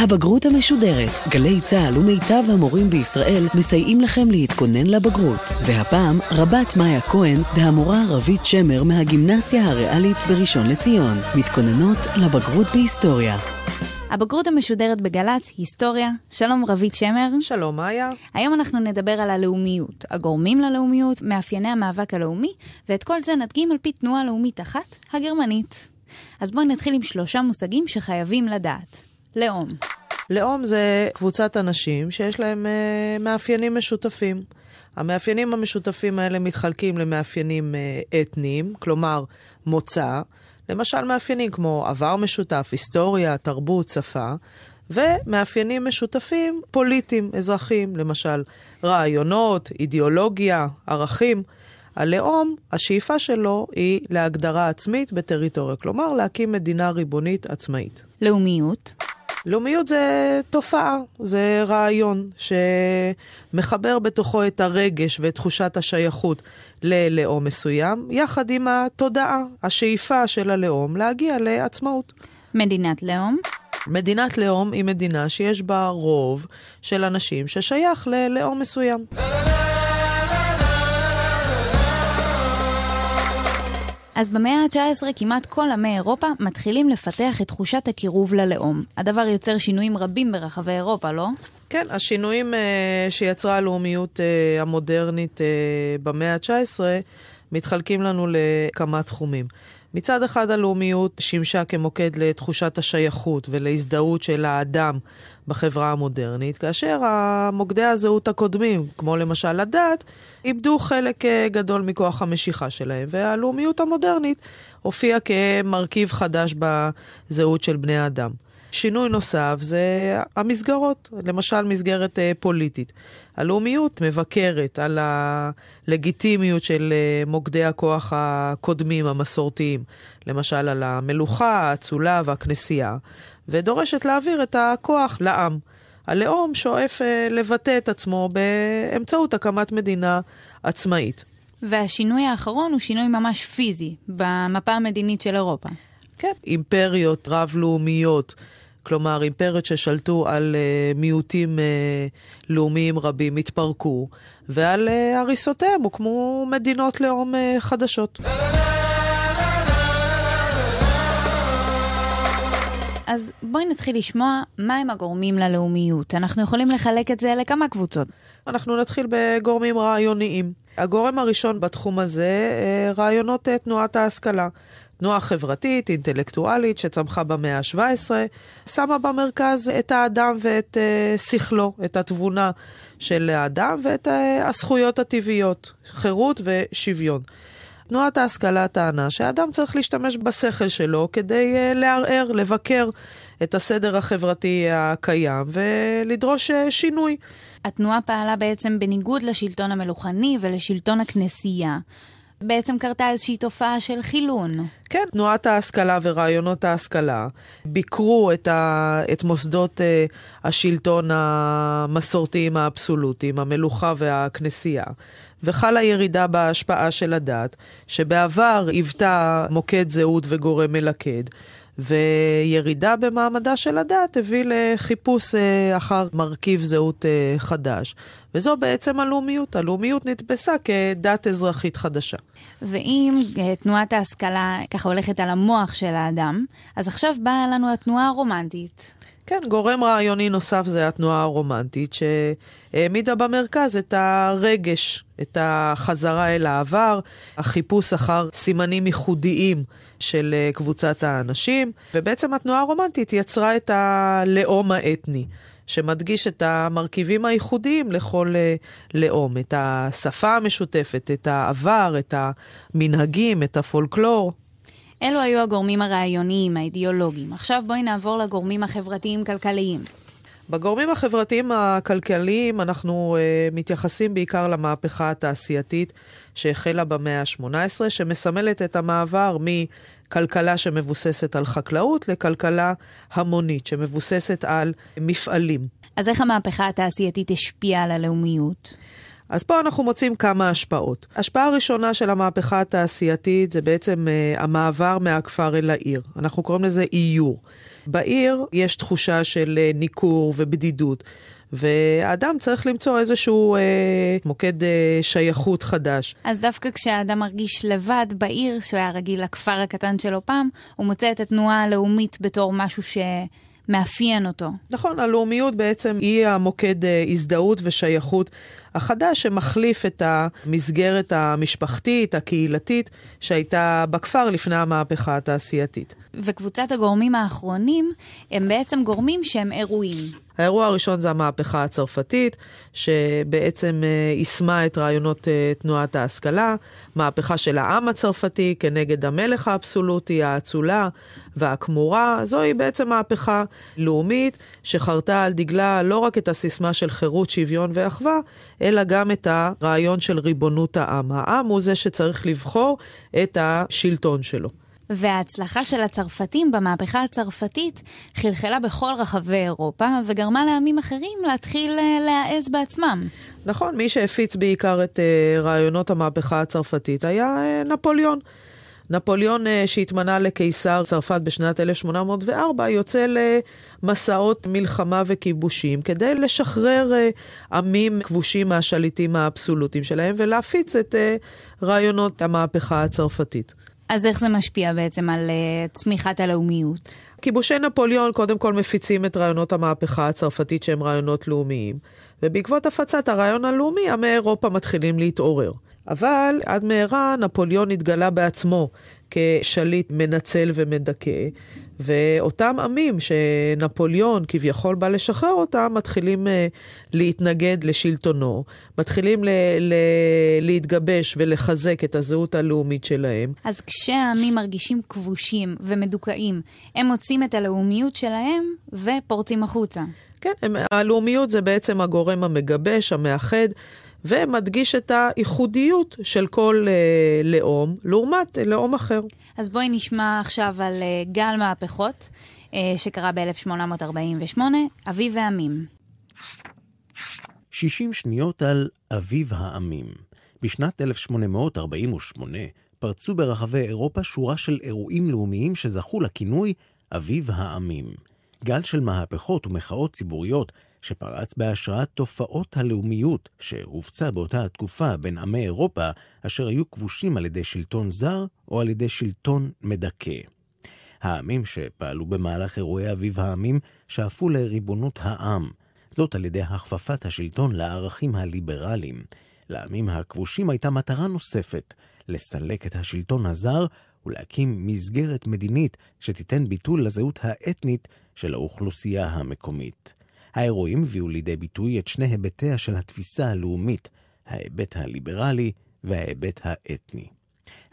הבגרות המשודרת. גלי צה"ל ומיטב המורים בישראל מסייעים לכם להתכונן לבגרות. והפעם, רבת מאיה כהן והמורה רבית שמר מהגימנסיה הריאלית בראשון לציון. מתכוננות לבגרות בהיסטוריה. הבגרות המשודרת בגל"צ, היסטוריה. שלום רבית שמר. שלום מאיה. היום אנחנו נדבר על הלאומיות, הגורמים ללאומיות, מאפייני המאבק הלאומי, ואת כל זה נדגים על פי תנועה לאומית אחת, הגרמנית. אז בואי נתחיל עם שלושה מושגים שחייבים לדעת. לאום. לאום זה קבוצת אנשים שיש להם אה, מאפיינים משותפים. המאפיינים המשותפים האלה מתחלקים למאפיינים אה, אתניים, כלומר מוצא, למשל מאפיינים כמו עבר משותף, היסטוריה, תרבות, שפה, ומאפיינים משותפים פוליטיים, אזרחיים, למשל רעיונות, אידיאולוגיה, ערכים. הלאום, השאיפה שלו היא להגדרה עצמית בטריטוריה, כלומר להקים מדינה ריבונית עצמאית. לאומיות. לאומיות זה תופעה, זה רעיון שמחבר בתוכו את הרגש ואת תחושת השייכות ללאום מסוים, יחד עם התודעה, השאיפה של הלאום להגיע לעצמאות. מדינת לאום. מדינת לאום היא מדינה שיש בה רוב של אנשים ששייך ללאום מסוים. אז במאה ה-19 כמעט כל עמי אירופה מתחילים לפתח את תחושת הקירוב ללאום. הדבר יוצר שינויים רבים ברחבי אירופה, לא? כן, השינויים uh, שיצרה הלאומיות uh, המודרנית uh, במאה ה-19 מתחלקים לנו לכמה תחומים. מצד אחד הלאומיות שימשה כמוקד לתחושת השייכות ולהזדהות של האדם בחברה המודרנית, כאשר המוקדי הזהות הקודמים, כמו למשל הדת, איבדו חלק אה, גדול מכוח המשיכה שלהם, והלאומיות המודרנית הופיעה כמרכיב חדש בזהות של בני האדם. שינוי נוסף זה המסגרות, למשל מסגרת אה, פוליטית. הלאומיות מבקרת על הלגיטימיות של אה, מוקדי הכוח הקודמים, המסורתיים, למשל על המלוכה, האצולה והכנסייה, ודורשת להעביר את הכוח לעם. הלאום שואף אה, לבטא את עצמו באמצעות הקמת מדינה עצמאית. והשינוי האחרון הוא שינוי ממש פיזי במפה המדינית של אירופה. כן, אימפריות רב-לאומיות, כלומר אימפריות ששלטו על uh, מיעוטים uh, לאומיים רבים, התפרקו, ועל uh, הריסותיהם הוקמו מדינות לאום חדשות. אז בואי נתחיל לשמוע מהם הגורמים ללאומיות. אנחנו יכולים לחלק את זה לכמה קבוצות. אנחנו נתחיל בגורמים רעיוניים. הגורם הראשון בתחום הזה, רעיונות תנועת ההשכלה. תנועה חברתית, אינטלקטואלית, שצמחה במאה ה-17, שמה במרכז את האדם ואת uh, שכלו, את התבונה של האדם ואת uh, הזכויות הטבעיות, חירות ושוויון. תנועת ההשכלה טענה שהאדם צריך להשתמש בשכל שלו כדי uh, לערער, לבקר את הסדר החברתי הקיים ולדרוש uh, שינוי. התנועה פעלה בעצם בניגוד לשלטון המלוכני ולשלטון הכנסייה. בעצם קרתה איזושהי תופעה של חילון. כן, תנועת ההשכלה ורעיונות ההשכלה ביקרו את, ה, את מוסדות uh, השלטון המסורתיים האבסולוטיים, המלוכה והכנסייה, וחלה ירידה בהשפעה של הדת, שבעבר היוותה מוקד זהות וגורם מלכד. וירידה במעמדה של הדת הביא לחיפוש אה, אחר מרכיב זהות אה, חדש. וזו בעצם הלאומיות. הלאומיות נתפסה כדת אזרחית חדשה. ואם אה, תנועת ההשכלה ככה הולכת על המוח של האדם, אז עכשיו באה לנו התנועה הרומנטית. כן, גורם רעיוני נוסף זה התנועה הרומנטית, שהעמידה במרכז את הרגש, את החזרה אל העבר, החיפוש אחר סימנים ייחודיים של אה, קבוצת האנשים, ובעצם התנועה הרומנטית יצרה את הלאום האתני. שמדגיש את המרכיבים הייחודיים לכל אה, לאום, את השפה המשותפת, את העבר, את המנהגים, את הפולקלור. אלו היו הגורמים הרעיוניים, האידיאולוגיים. עכשיו בואי נעבור לגורמים החברתיים-כלכליים. בגורמים החברתיים הכלכליים אנחנו uh, מתייחסים בעיקר למהפכה התעשייתית שהחלה במאה ה-18, שמסמלת את המעבר מכלכלה שמבוססת על חקלאות לכלכלה המונית שמבוססת על מפעלים. אז איך המהפכה התעשייתית השפיעה על הלאומיות? אז פה אנחנו מוצאים כמה השפעות. השפעה הראשונה של המהפכה התעשייתית זה בעצם uh, המעבר מהכפר אל העיר. אנחנו קוראים לזה איור. בעיר יש תחושה של אה, ניכור ובדידות. והאדם צריך למצוא איזשהו אה, מוקד אה, שייכות חדש. אז דווקא כשהאדם מרגיש לבד בעיר, שהוא היה רגיל לכפר הקטן שלו פעם, הוא מוצא את התנועה הלאומית בתור משהו ש... מאפיין אותו. נכון, הלאומיות בעצם היא המוקד אה, הזדהות ושייכות החדש שמחליף את המסגרת המשפחתית, הקהילתית, שהייתה בכפר לפני המהפכה התעשייתית. וקבוצת הגורמים האחרונים הם בעצם גורמים שהם אירועים. האירוע הראשון זה המהפכה הצרפתית, שבעצם אה, יישמה את רעיונות אה, תנועת ההשכלה, מהפכה של העם הצרפתי כנגד המלך האבסולוטי, האצולה והכמורה. זוהי בעצם מהפכה לאומית שחרתה על דגלה לא רק את הסיסמה של חירות, שוויון ואחווה, אלא גם את הרעיון של ריבונות העם. העם הוא זה שצריך לבחור את השלטון שלו. וההצלחה של הצרפתים במהפכה הצרפתית חלחלה בכל רחבי אירופה וגרמה לעמים אחרים להתחיל אה, להעז בעצמם. נכון, מי שהפיץ בעיקר את uh, רעיונות המהפכה הצרפתית היה uh, נפוליאון. נפוליאון שהתמנה לקיסר צרפת בשנת 1804 יוצא למסעות מלחמה וכיבושים כדי לשחרר עמים כבושים מהשליטים האבסולוטיים שלהם ולהפיץ את רעיונות המהפכה הצרפתית. אז איך זה משפיע בעצם על uh, צמיחת הלאומיות? כיבושי נפוליאון קודם כל מפיצים את רעיונות המהפכה הצרפתית שהם רעיונות לאומיים, ובעקבות הפצת הרעיון הלאומי, עמי אירופה מתחילים להתעורר. אבל עד מהרה נפוליאון התגלה בעצמו כשליט מנצל ומדכא, ואותם עמים שנפוליאון כביכול בא לשחרר אותם, מתחילים uh, להתנגד לשלטונו, מתחילים ל- ל- להתגבש ולחזק את הזהות הלאומית שלהם. אז כשהעמים מרגישים כבושים ומדוכאים, הם מוצאים את הלאומיות שלהם ופורצים החוצה. כן, הם, הלאומיות זה בעצם הגורם המגבש, המאחד. ומדגיש את הייחודיות של כל אה, לאום לעומת לאום אחר. אז בואי נשמע עכשיו על אה, גל מהפכות אה, שקרה ב-1848, אביב העמים. 60 שניות על אביב העמים. בשנת 1848 פרצו ברחבי אירופה שורה של אירועים לאומיים שזכו לכינוי אביב העמים. גל של מהפכות ומחאות ציבוריות שפרץ בהשראת תופעות הלאומיות שהופצה באותה התקופה בין עמי אירופה, אשר היו כבושים על ידי שלטון זר או על ידי שלטון מדכא. העמים שפעלו במהלך אירועי אביב העמים שאפו לריבונות העם, זאת על ידי הכפפת השלטון לערכים הליברליים. לעמים הכבושים הייתה מטרה נוספת, לסלק את השלטון הזר ולהקים מסגרת מדינית שתיתן ביטול לזהות האתנית של האוכלוסייה המקומית. האירועים הביאו לידי ביטוי את שני היבטיה של התפיסה הלאומית, ההיבט הליברלי וההיבט האתני.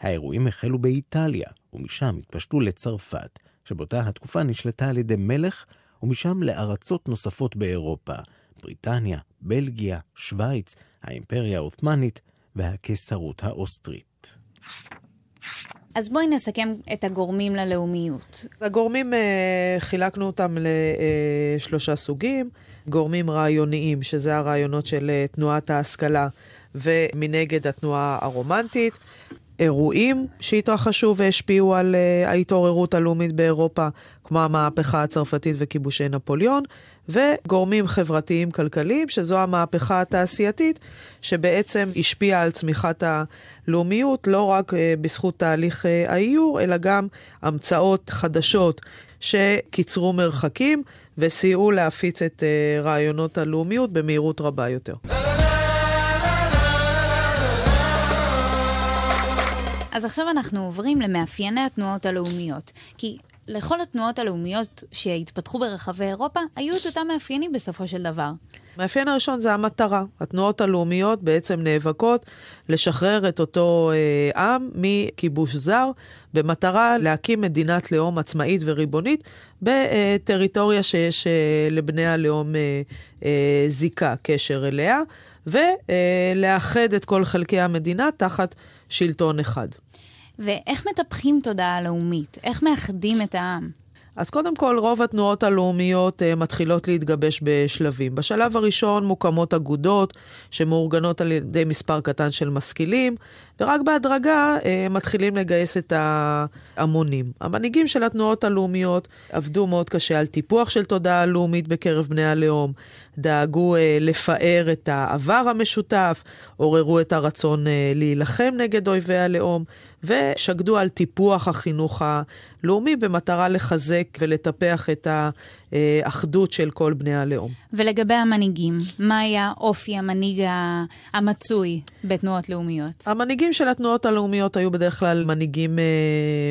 האירועים החלו באיטליה, ומשם התפשטו לצרפת, שבאותה התקופה נשלטה על ידי מלך, ומשם לארצות נוספות באירופה, בריטניה, בלגיה, שווייץ, האימפריה העות'מאנית והקיסרות האוסטרית. אז בואי נסכם את הגורמים ללאומיות. הגורמים, אה, חילקנו אותם לשלושה סוגים. גורמים רעיוניים, שזה הרעיונות של אה, תנועת ההשכלה, ומנגד התנועה הרומנטית. אירועים שהתרחשו והשפיעו על uh, ההתעוררות הלאומית באירופה, כמו המהפכה הצרפתית וכיבושי נפוליאון, וגורמים חברתיים כלכליים, שזו המהפכה התעשייתית, שבעצם השפיעה על צמיחת הלאומיות, לא רק uh, בזכות תהליך uh, האיור, אלא גם המצאות חדשות שקיצרו מרחקים וסייעו להפיץ את uh, רעיונות הלאומיות במהירות רבה יותר. אז עכשיו אנחנו עוברים למאפייני התנועות הלאומיות. כי לכל התנועות הלאומיות שהתפתחו ברחבי אירופה, היו את אותם מאפיינים בסופו של דבר. המאפיין הראשון זה המטרה. התנועות הלאומיות בעצם נאבקות לשחרר את אותו אה, עם מכיבוש זר, במטרה להקים מדינת לאום עצמאית וריבונית בטריטוריה שיש אה, לבני הלאום אה, אה, זיקה, קשר אליה, ולאחד את כל חלקי המדינה תחת שלטון אחד. ואיך מטפחים תודעה לאומית? איך מאחדים את העם? אז קודם כל, רוב התנועות הלאומיות uh, מתחילות להתגבש בשלבים. בשלב הראשון מוקמות אגודות שמאורגנות על ידי מספר קטן של משכילים, ורק בהדרגה uh, מתחילים לגייס את ההמונים. המנהיגים של התנועות הלאומיות עבדו מאוד קשה על טיפוח של תודעה לאומית בקרב בני הלאום, דאגו uh, לפאר את העבר המשותף, עוררו את הרצון uh, להילחם נגד אויבי הלאום, ושקדו על טיפוח החינוך הלאומי במטרה לחזק ולטפח את האחדות של כל בני הלאום. ולגבי המנהיגים, מה היה אופי המנהיג המצוי בתנועות לאומיות? המנהיגים של התנועות הלאומיות היו בדרך כלל מנהיגים אה,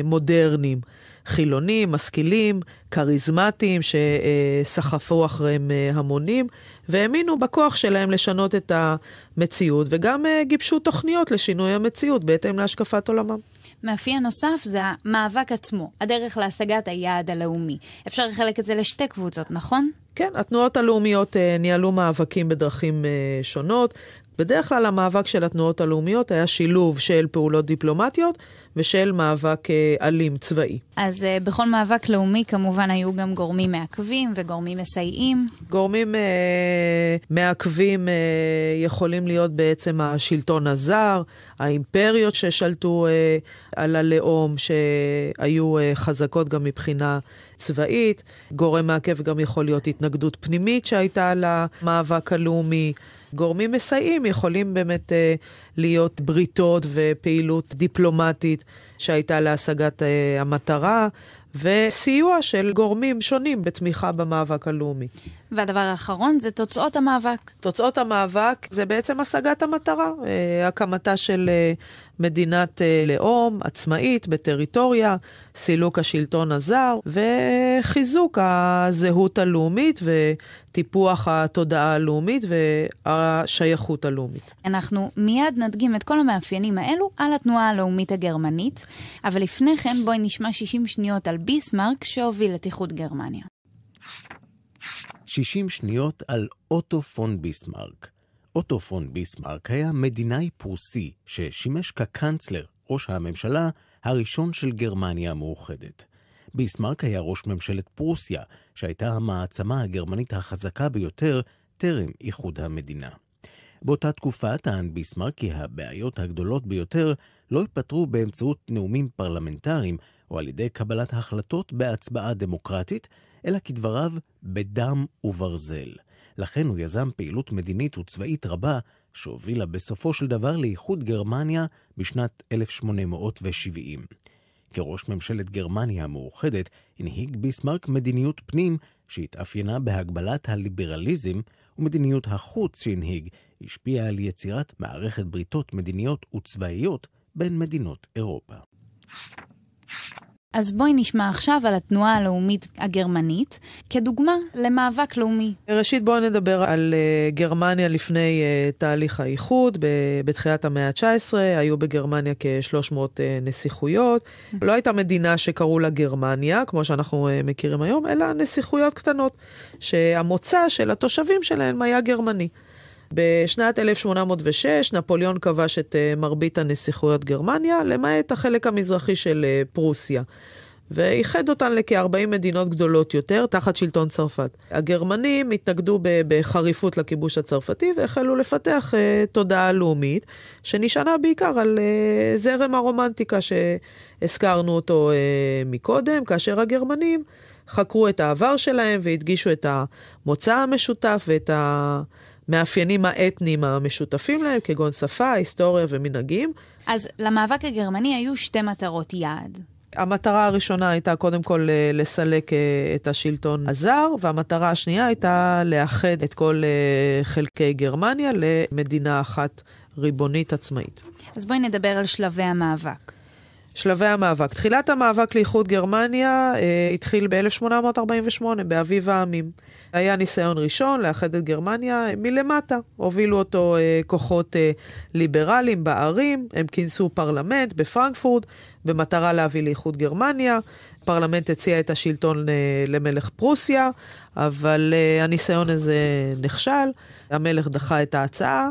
מודרניים. חילונים, משכילים, כריזמטיים, שסחפו אחריהם אה, המונים, והאמינו בכוח שלהם לשנות את המציאות, וגם אה, גיבשו תוכניות לשינוי המציאות בהתאם להשקפת עולמם. מאפיין נוסף זה המאבק עצמו, הדרך להשגת היעד הלאומי. אפשר לחלק את זה לשתי קבוצות, נכון? כן, התנועות הלאומיות אה, ניהלו מאבקים בדרכים אה, שונות. בדרך כלל המאבק של התנועות הלאומיות היה שילוב של פעולות דיפלומטיות ושל מאבק אה, אלים צבאי. אז uh, בכל מאבק לאומי כמובן היו גם גורמים מעכבים וגורמים מסייעים. גורמים uh, מעכבים uh, יכולים להיות בעצם השלטון הזר, האימפריות ששלטו uh, על הלאום, שהיו uh, חזקות גם מבחינה צבאית. גורם מעכב גם יכול להיות התנגדות פנימית שהייתה למאבק הלאומי. גורמים מסייעים יכולים באמת אה, להיות בריתות ופעילות דיפלומטית שהייתה להשגת אה, המטרה, וסיוע של גורמים שונים בתמיכה במאבק הלאומי. והדבר האחרון זה תוצאות המאבק. תוצאות המאבק זה בעצם השגת המטרה, אה, הקמתה של אה, מדינת אה, לאום עצמאית בטריטוריה, סילוק השלטון הזר וחיזוק הזהות הלאומית וטיפוח התודעה הלאומית והשייכות הלאומית. אנחנו מיד נדגים את כל המאפיינים האלו על התנועה הלאומית הגרמנית, אבל לפני כן בואי נשמע 60 שניות על ביסמרק שהוביל את איחוד גרמניה. 60 שניות על אוטו פון ביסמרק. אוטו פון ביסמרק היה מדינאי פרוסי ששימש כקנצלר, ראש הממשלה, הראשון של גרמניה המאוחדת. ביסמרק היה ראש ממשלת פרוסיה, שהייתה המעצמה הגרמנית החזקה ביותר טרם איחוד המדינה. באותה תקופה טען ביסמרק כי הבעיות הגדולות ביותר לא ייפתרו באמצעות נאומים פרלמנטריים או על ידי קבלת החלטות בהצבעה דמוקרטית, אלא כדבריו בדם וברזל. לכן הוא יזם פעילות מדינית וצבאית רבה, שהובילה בסופו של דבר לאיחוד גרמניה בשנת 1870. כראש ממשלת גרמניה המאוחדת, הנהיג ביסמרק מדיניות פנים שהתאפיינה בהגבלת הליברליזם, ומדיניות החוץ שהנהיג השפיעה על יצירת מערכת בריתות מדיניות וצבאיות בין מדינות אירופה. אז בואי נשמע עכשיו על התנועה הלאומית הגרמנית, כדוגמה למאבק לאומי. ראשית בואי נדבר על uh, גרמניה לפני uh, תהליך האיחוד, בתחילת המאה ה-19, היו בגרמניה כ-300 uh, נסיכויות. לא הייתה מדינה שקראו לה גרמניה, כמו שאנחנו מכירים היום, אלא נסיכויות קטנות, שהמוצא של התושבים שלהן היה גרמני. בשנת 1806 נפוליאון כבש את uh, מרבית הנסיכויות גרמניה, למעט החלק המזרחי של uh, פרוסיה. ואיחד אותן לכ-40 מדינות גדולות יותר, תחת שלטון צרפת. הגרמנים התנגדו בחריפות לכיבוש הצרפתי והחלו לפתח uh, תודעה לאומית, שנשענה בעיקר על uh, זרם הרומנטיקה שהזכרנו אותו uh, מקודם, כאשר הגרמנים חקרו את העבר שלהם והדגישו את המוצא המשותף ואת ה... המאפיינים האתניים המשותפים להם, כגון שפה, היסטוריה ומנהגים. אז למאבק הגרמני היו שתי מטרות יעד. המטרה הראשונה הייתה קודם כל אה, לסלק אה, את השלטון הזר, והמטרה השנייה הייתה לאחד את כל אה, חלקי גרמניה למדינה אחת ריבונית עצמאית. אז בואי נדבר על שלבי המאבק. שלבי המאבק. תחילת המאבק לאיחוד גרמניה אה, התחיל ב-1848, באביב העמים. היה ניסיון ראשון לאחד את גרמניה מלמטה. הובילו אותו אה, כוחות אה, ליברליים בערים, הם כינסו פרלמנט בפרנקפורט במטרה להביא לאיחוד גרמניה. הפרלמנט הציע את השלטון אה, למלך פרוסיה, אבל אה, הניסיון הזה נכשל. המלך דחה את ההצעה.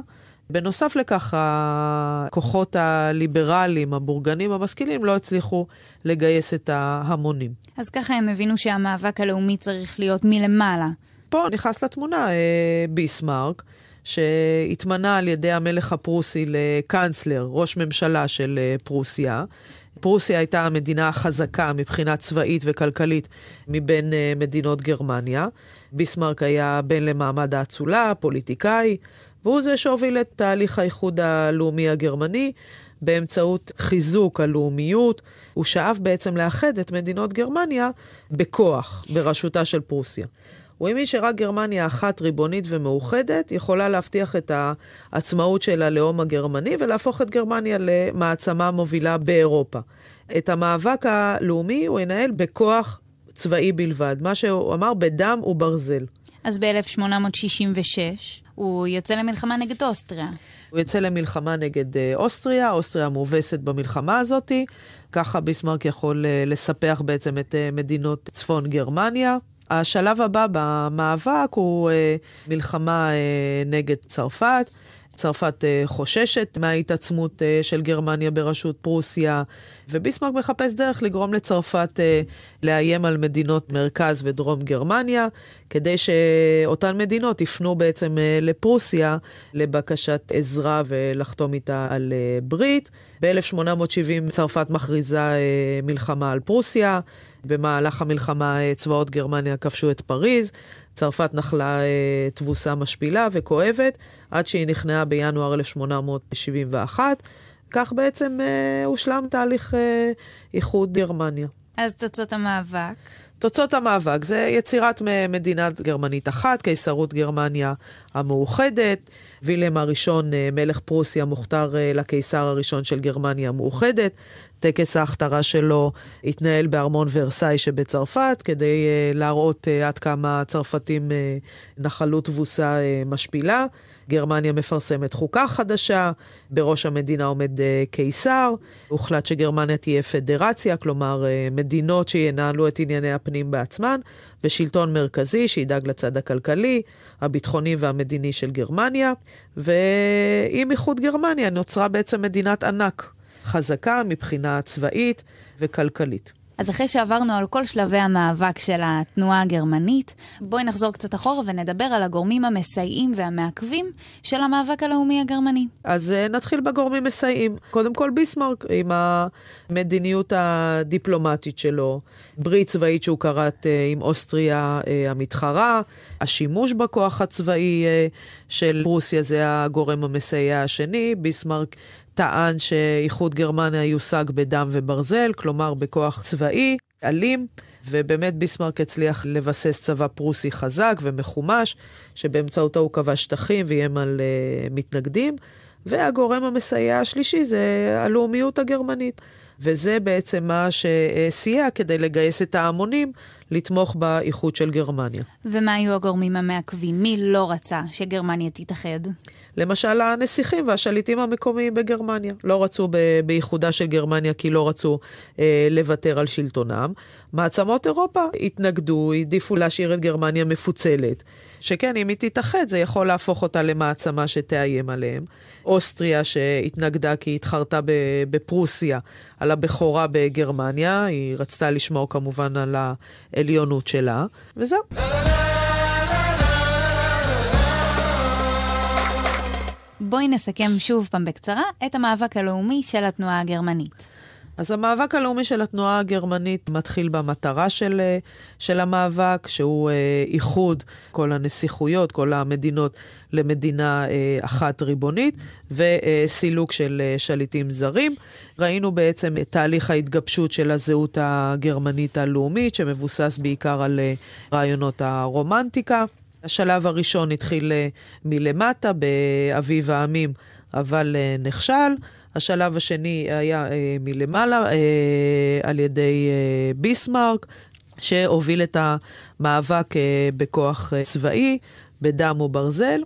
בנוסף לכך, הכוחות הליברליים, הבורגנים המשכילים, לא הצליחו לגייס את ההמונים. אז ככה הם הבינו שהמאבק הלאומי צריך להיות מלמעלה. פה נכנס לתמונה אה, ביסמרק, שהתמנה על ידי המלך הפרוסי לקאנצלר, ראש ממשלה של אה, פרוסיה. פרוסיה הייתה המדינה החזקה מבחינה צבאית וכלכלית מבין אה, מדינות גרמניה. ביסמרק היה בן למעמד האצולה, פוליטיקאי, והוא זה שהוביל את תהליך האיחוד הלאומי הגרמני באמצעות חיזוק הלאומיות. הוא שאף בעצם לאחד את מדינות גרמניה בכוח, בראשותה של פרוסיה. הוא האמין שרק גרמניה אחת ריבונית ומאוחדת יכולה להבטיח את העצמאות של הלאום הגרמני ולהפוך את גרמניה למעצמה מובילה באירופה. את המאבק הלאומי הוא ינהל בכוח צבאי בלבד, מה שהוא אמר בדם וברזל. אז ב-1866 הוא יוצא למלחמה נגד אוסטריה. הוא יוצא למלחמה נגד אה, אוסטריה, אוסטריה מובסת במלחמה הזאת. ככה ביסמרק יכול אה, לספח בעצם את אה, מדינות צפון גרמניה. השלב הבא במאבק הוא אה, מלחמה אה, נגד צרפת. צרפת אה, חוששת מההתעצמות אה, של גרמניה בראשות פרוסיה, וביסמרק מחפש דרך לגרום לצרפת אה, לאיים על מדינות מרכז ודרום גרמניה, כדי שאותן מדינות יפנו בעצם לפרוסיה לבקשת עזרה ולחתום איתה על ברית. ב-1870 צרפת מכריזה מלחמה על פרוסיה. במהלך המלחמה צבאות גרמניה כבשו את פריז, צרפת נחלה אה, תבוסה משפילה וכואבת, עד שהיא נכנעה בינואר 1871. כך בעצם אה, הושלם תהליך אה, איחוד גרמניה. אז תוצאות המאבק? תוצאות המאבק זה יצירת מדינה גרמנית אחת, קיסרות גרמניה המאוחדת. וילם הראשון, אה, מלך פרוסיה, מוכתר אה, לקיסר הראשון של גרמניה המאוחדת. טקס ההכתרה שלו התנהל בארמון ורסאי שבצרפת, כדי uh, להראות עד כמה הצרפתים נחלו תבוסה משפילה. גרמניה מפרסמת חוקה חדשה, בראש המדינה עומד uh, קיסר. הוחלט שגרמניה תהיה פדרציה, כלומר uh, מדינות שינהלו את ענייני הפנים בעצמן, ושלטון מרכזי שידאג לצד הכלכלי, הביטחוני והמדיני של גרמניה. ועם איחוד גרמניה נוצרה בעצם מדינת ענק. חזקה מבחינה צבאית וכלכלית. אז אחרי שעברנו על כל שלבי המאבק של התנועה הגרמנית, בואי נחזור קצת אחורה ונדבר על הגורמים המסייעים והמעכבים של המאבק הלאומי הגרמני. אז uh, נתחיל בגורמים מסייעים. קודם כל ביסמרק, עם המדיניות הדיפלומטית שלו, ברית צבאית שהוא כרת uh, עם אוסטריה uh, המתחרה, השימוש בכוח הצבאי של פרוסיה זה הגורם המסייע השני. ביסמרק טען שאיחוד גרמניה יושג בדם וברזל, כלומר בכוח צבאי, אלים, ובאמת ביסמרק הצליח לבסס צבא פרוסי חזק ומחומש, שבאמצעותו הוא כבש שטחים ואיים על uh, מתנגדים. והגורם המסייע השלישי זה הלאומיות הגרמנית. וזה בעצם מה שסייע כדי לגייס את ההמונים לתמוך באיחוד של גרמניה. ומה היו הגורמים המעכבים? מי לא רצה שגרמניה תתאחד? למשל הנסיכים והשליטים המקומיים בגרמניה. לא רצו באיחודה של גרמניה כי לא רצו אה, לוותר על שלטונם. מעצמות אירופה התנגדו, העדיפו להשאיר את גרמניה מפוצלת. שכן, אם היא תתאחד, זה יכול להפוך אותה למעצמה שתאיים עליהם. אוסטריה שהתנגדה כי היא התחרתה בפרוסיה על הבכורה בגרמניה, היא רצתה לשמור כמובן על העליונות שלה, וזהו. בואי נסכם שוב פעם בקצרה את המאבק הלאומי של התנועה הגרמנית. אז המאבק הלאומי של התנועה הגרמנית מתחיל במטרה של, אה, של המאבק, שהוא אה, איחוד כל הנסיכויות, כל המדינות למדינה אה, אחת ריבונית, וסילוק של שליטים זרים. ראינו בעצם את תהליך ההתגבשות של הזהות הגרמנית הלאומית, שמבוסס בעיקר על רעיונות הרומנטיקה. השלב הראשון התחיל מלמטה, באביב העמים, אבל נכשל. השלב השני היה אה, מלמעלה אה, על ידי אה, ביסמרק, שהוביל את המאבק אה, בכוח אה, צבאי, בדם וברזל,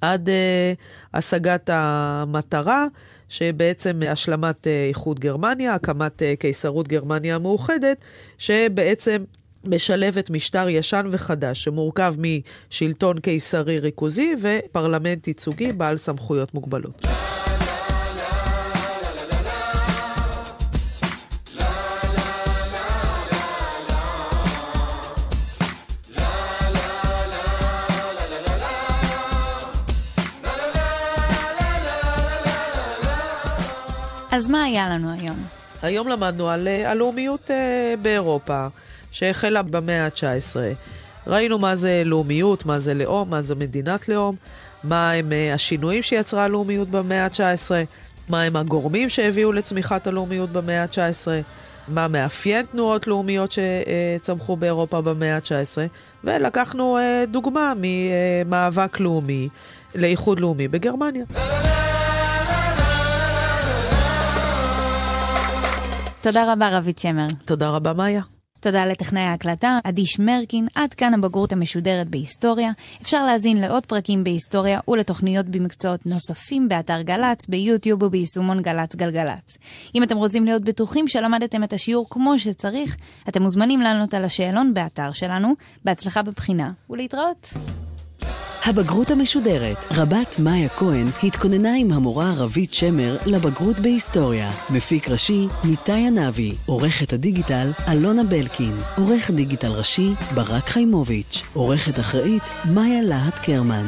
עד אה, השגת המטרה. שבעצם השלמת אה, איחוד גרמניה, הקמת אה, קיסרות גרמניה המאוחדת, שבעצם משלבת משטר ישן וחדש שמורכב משלטון קיסרי ריכוזי ופרלמנט ייצוגי בעל סמכויות מוגבלות. אז מה היה לנו היום? היום למדנו על אה, הלאומיות אה, באירופה, שהחלה במאה ה-19. ראינו מה זה לאומיות, מה זה לאום, מה זה מדינת לאום, מה הם אה, השינויים שיצרה הלאומיות במאה ה-19, מה הם הגורמים שהביאו לצמיחת הלאומיות במאה ה-19, מה מאפיין תנועות לאומיות שצמחו באירופה במאה ה-19, ולקחנו דוגמה ממאבק לאומי לאיחוד לאומי בגרמניה. תודה רבה, רבית שמר. תודה רבה, מאיה. תודה לטכנאי ההקלטה, עדי שמרקין, עד כאן הבגרות המשודרת בהיסטוריה. אפשר להזין לעוד פרקים בהיסטוריה ולתוכניות במקצועות נוספים באתר גל"צ, ביוטיוב וביישומון גל"צ גלגלצ. אם אתם רוצים להיות בטוחים שלמדתם את השיעור כמו שצריך, אתם מוזמנים לענות על השאלון באתר שלנו. בהצלחה בבחינה, ולהתראות. הבגרות המשודרת, רבת מאיה כהן, התכוננה עם המורה רבית שמר לבגרות בהיסטוריה. מפיק ראשי, ניתאי ענבי. עורכת הדיגיטל, אלונה בלקין. עורך דיגיטל ראשי, ברק חיימוביץ'. עורכת אחראית, מאיה להט קרמן.